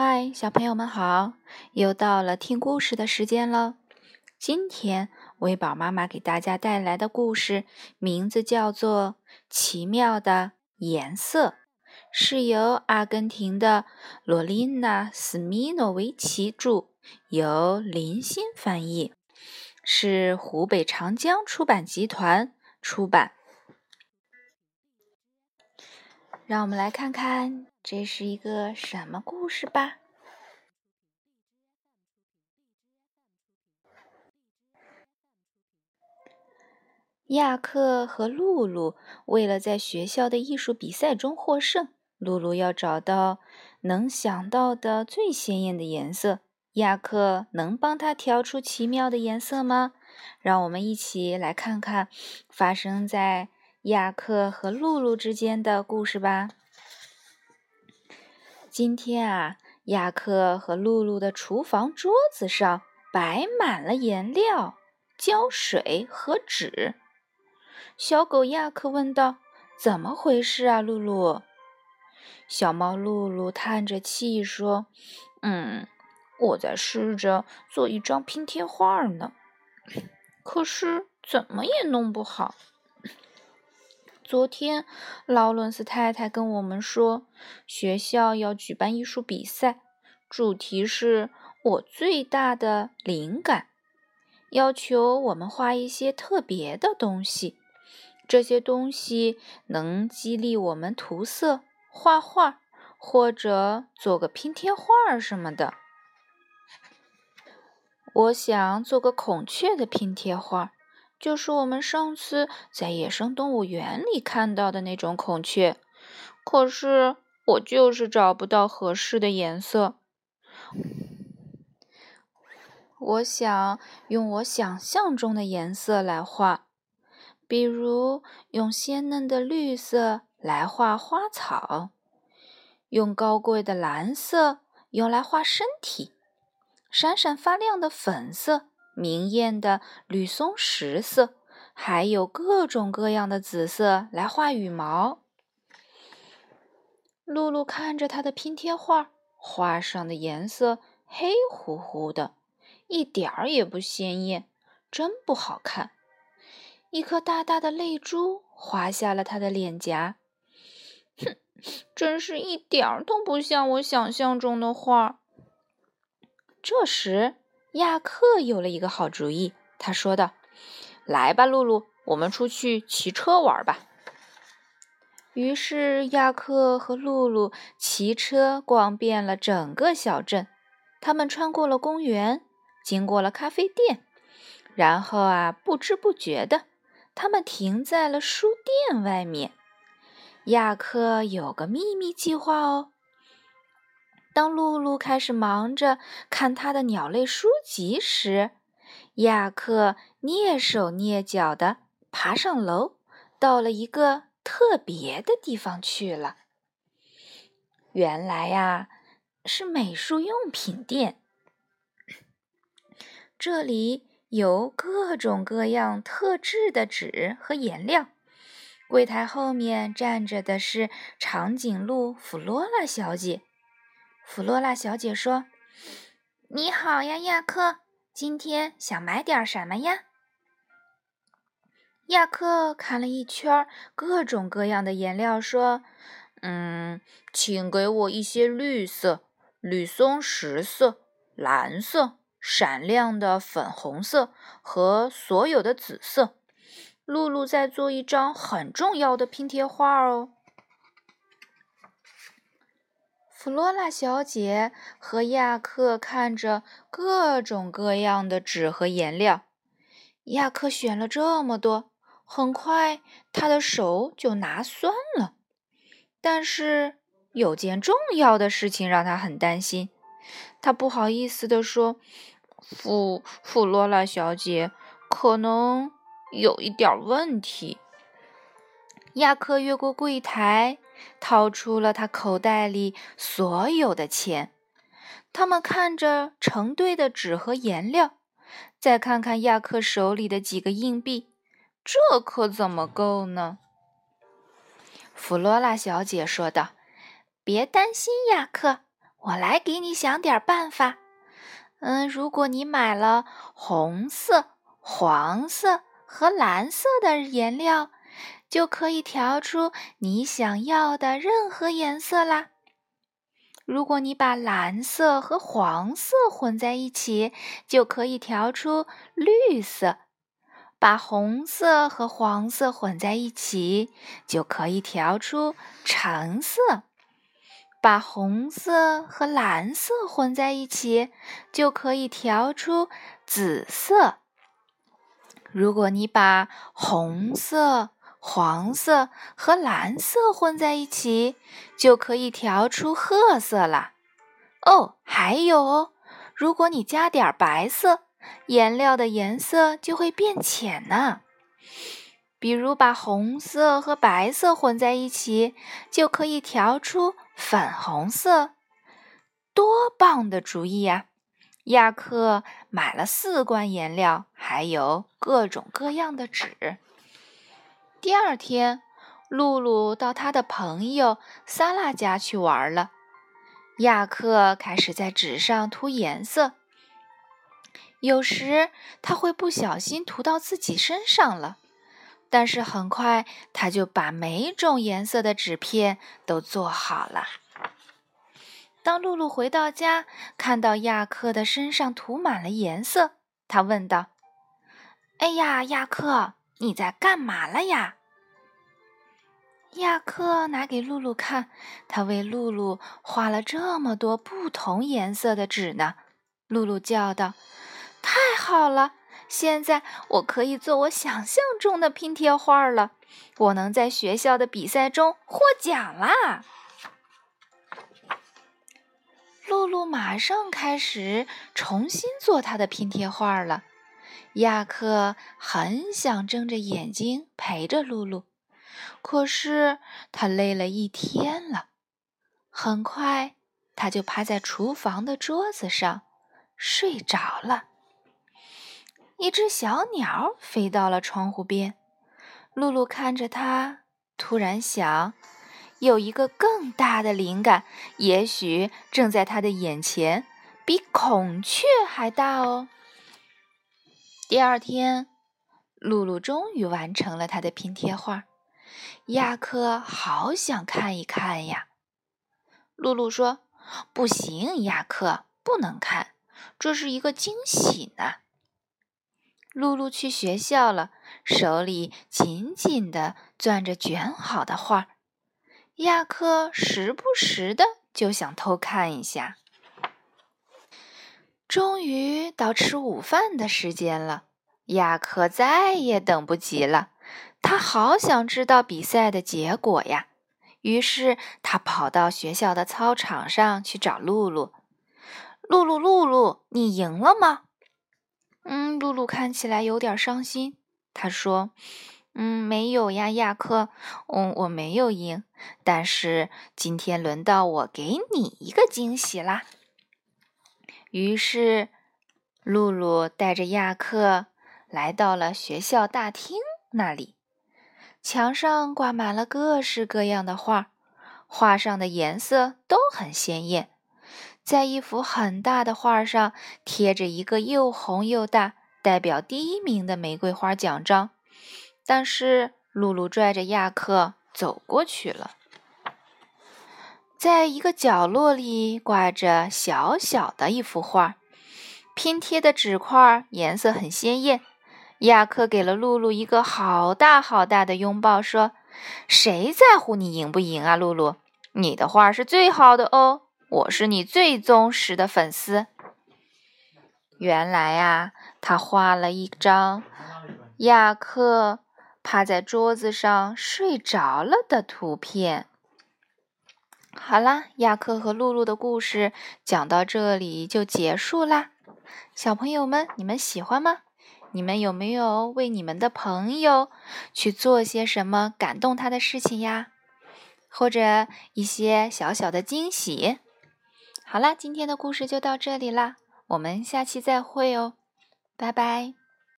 嗨，小朋友们好！又到了听故事的时间了。今天微宝妈妈给大家带来的故事名字叫做《奇妙的颜色》，是由阿根廷的罗琳娜·斯米诺维奇著，由林欣翻译，是湖北长江出版集团出版。让我们来看看这是一个什么故事吧。亚克和露露为了在学校的艺术比赛中获胜，露露要找到能想到的最鲜艳的颜色。亚克能帮他调出奇妙的颜色吗？让我们一起来看看发生在。亚克和露露之间的故事吧。今天啊，亚克和露露的厨房桌子上摆满了颜料、胶水和纸。小狗亚克问道：“怎么回事啊，露露？”小猫露露叹着气说：“嗯，我在试着做一张拼贴画呢，可是怎么也弄不好。”昨天，劳伦斯太太跟我们说，学校要举办艺术比赛，主题是我最大的灵感，要求我们画一些特别的东西。这些东西能激励我们涂色、画画，或者做个拼贴画什么的。我想做个孔雀的拼贴画。就是我们上次在野生动物园里看到的那种孔雀，可是我就是找不到合适的颜色。我想用我想象中的颜色来画，比如用鲜嫩的绿色来画花草，用高贵的蓝色用来画身体，闪闪发亮的粉色。明艳的绿松石色，还有各种各样的紫色来画羽毛。露露看着她的拼贴画，画上的颜色黑乎乎的，一点儿也不鲜艳，真不好看。一颗大大的泪珠滑下了她的脸颊。哼，真是一点儿都不像我想象中的画。这时。亚克有了一个好主意，他说道：“来吧，露露，我们出去骑车玩吧。”于是亚克和露露骑车逛遍了整个小镇。他们穿过了公园，经过了咖啡店，然后啊，不知不觉的，他们停在了书店外面。亚克有个秘密计划哦。当露露开始忙着看她的鸟类书籍时，亚克蹑手蹑脚地爬上楼，到了一个特别的地方去了。原来呀，是美术用品店，这里有各种各样特制的纸和颜料。柜台后面站着的是长颈鹿弗罗拉小姐。弗洛拉小姐说：“你好呀，亚克，今天想买点什么呀？”亚克看了一圈各种各样的颜料，说：“嗯，请给我一些绿色、绿松石色、蓝色、闪亮的粉红色和所有的紫色。露露在做一张很重要的拼贴画哦。”弗罗拉小姐和亚克看着各种各样的纸和颜料。亚克选了这么多，很快他的手就拿酸了。但是有件重要的事情让他很担心。他不好意思地说：“弗弗罗拉小姐，可能有一点问题。”亚克越过柜台。掏出了他口袋里所有的钱，他们看着成堆的纸和颜料，再看看亚克手里的几个硬币，这可怎么够呢？弗罗拉小姐说道：“别担心，亚克，我来给你想点办法。嗯，如果你买了红色、黄色和蓝色的颜料，就可以调出你想要的任何颜色啦。如果你把蓝色和黄色混在一起，就可以调出绿色；把红色和黄色混在一起，就可以调出橙色；把红色和蓝色混在一起，就可以调出紫色。如果你把红色，黄色和蓝色混在一起，就可以调出褐色了。哦，还有哦，如果你加点白色，颜料的颜色就会变浅呢。比如把红色和白色混在一起，就可以调出粉红色。多棒的主意呀！亚克买了四罐颜料，还有各种各样的纸。第二天，露露到他的朋友萨拉家去玩了。亚克开始在纸上涂颜色，有时他会不小心涂到自己身上了，但是很快他就把每种颜色的纸片都做好了。当露露回到家，看到亚克的身上涂满了颜色，他问道：“哎呀，亚克！”你在干嘛了呀？亚克拿给露露看，他为露露画了这么多不同颜色的纸呢。露露叫道：“太好了！现在我可以做我想象中的拼贴画了。我能在学校的比赛中获奖啦！”露露马上开始重新做她的拼贴画了。亚克很想睁着眼睛陪着露露，可是他累了一天了。很快，他就趴在厨房的桌子上睡着了。一只小鸟飞到了窗户边，露露看着它，突然想，有一个更大的灵感，也许正在他的眼前，比孔雀还大哦。第二天，露露终于完成了她的拼贴画。亚克好想看一看呀！露露说：“不行，亚克不能看，这是一个惊喜呢。”露露去学校了，手里紧紧地攥着卷好的画。亚克时不时的就想偷看一下。终于到吃午饭的时间了，亚克再也等不及了，他好想知道比赛的结果呀！于是他跑到学校的操场上去找露露。露露，露露，你赢了吗？嗯，露露看起来有点伤心。他说：“嗯，没有呀，亚克，嗯，我没有赢。但是今天轮到我给你一个惊喜啦。”于是，露露带着亚克来到了学校大厅那里。墙上挂满了各式各样的画，画上的颜色都很鲜艳。在一幅很大的画上贴着一个又红又大、代表第一名的玫瑰花奖章。但是，露露拽着亚克走过去了。在一个角落里挂着小小的一幅画，拼贴的纸块颜色很鲜艳。亚克给了露露一个好大好大的拥抱，说：“谁在乎你赢不赢啊，露露？你的画是最好的哦，我是你最忠实的粉丝。”原来啊，他画了一张亚克趴在桌子上睡着了的图片。好啦，亚克和露露的故事讲到这里就结束啦。小朋友们，你们喜欢吗？你们有没有为你们的朋友去做些什么感动他的事情呀？或者一些小小的惊喜？好啦，今天的故事就到这里啦，我们下期再会哦，拜拜。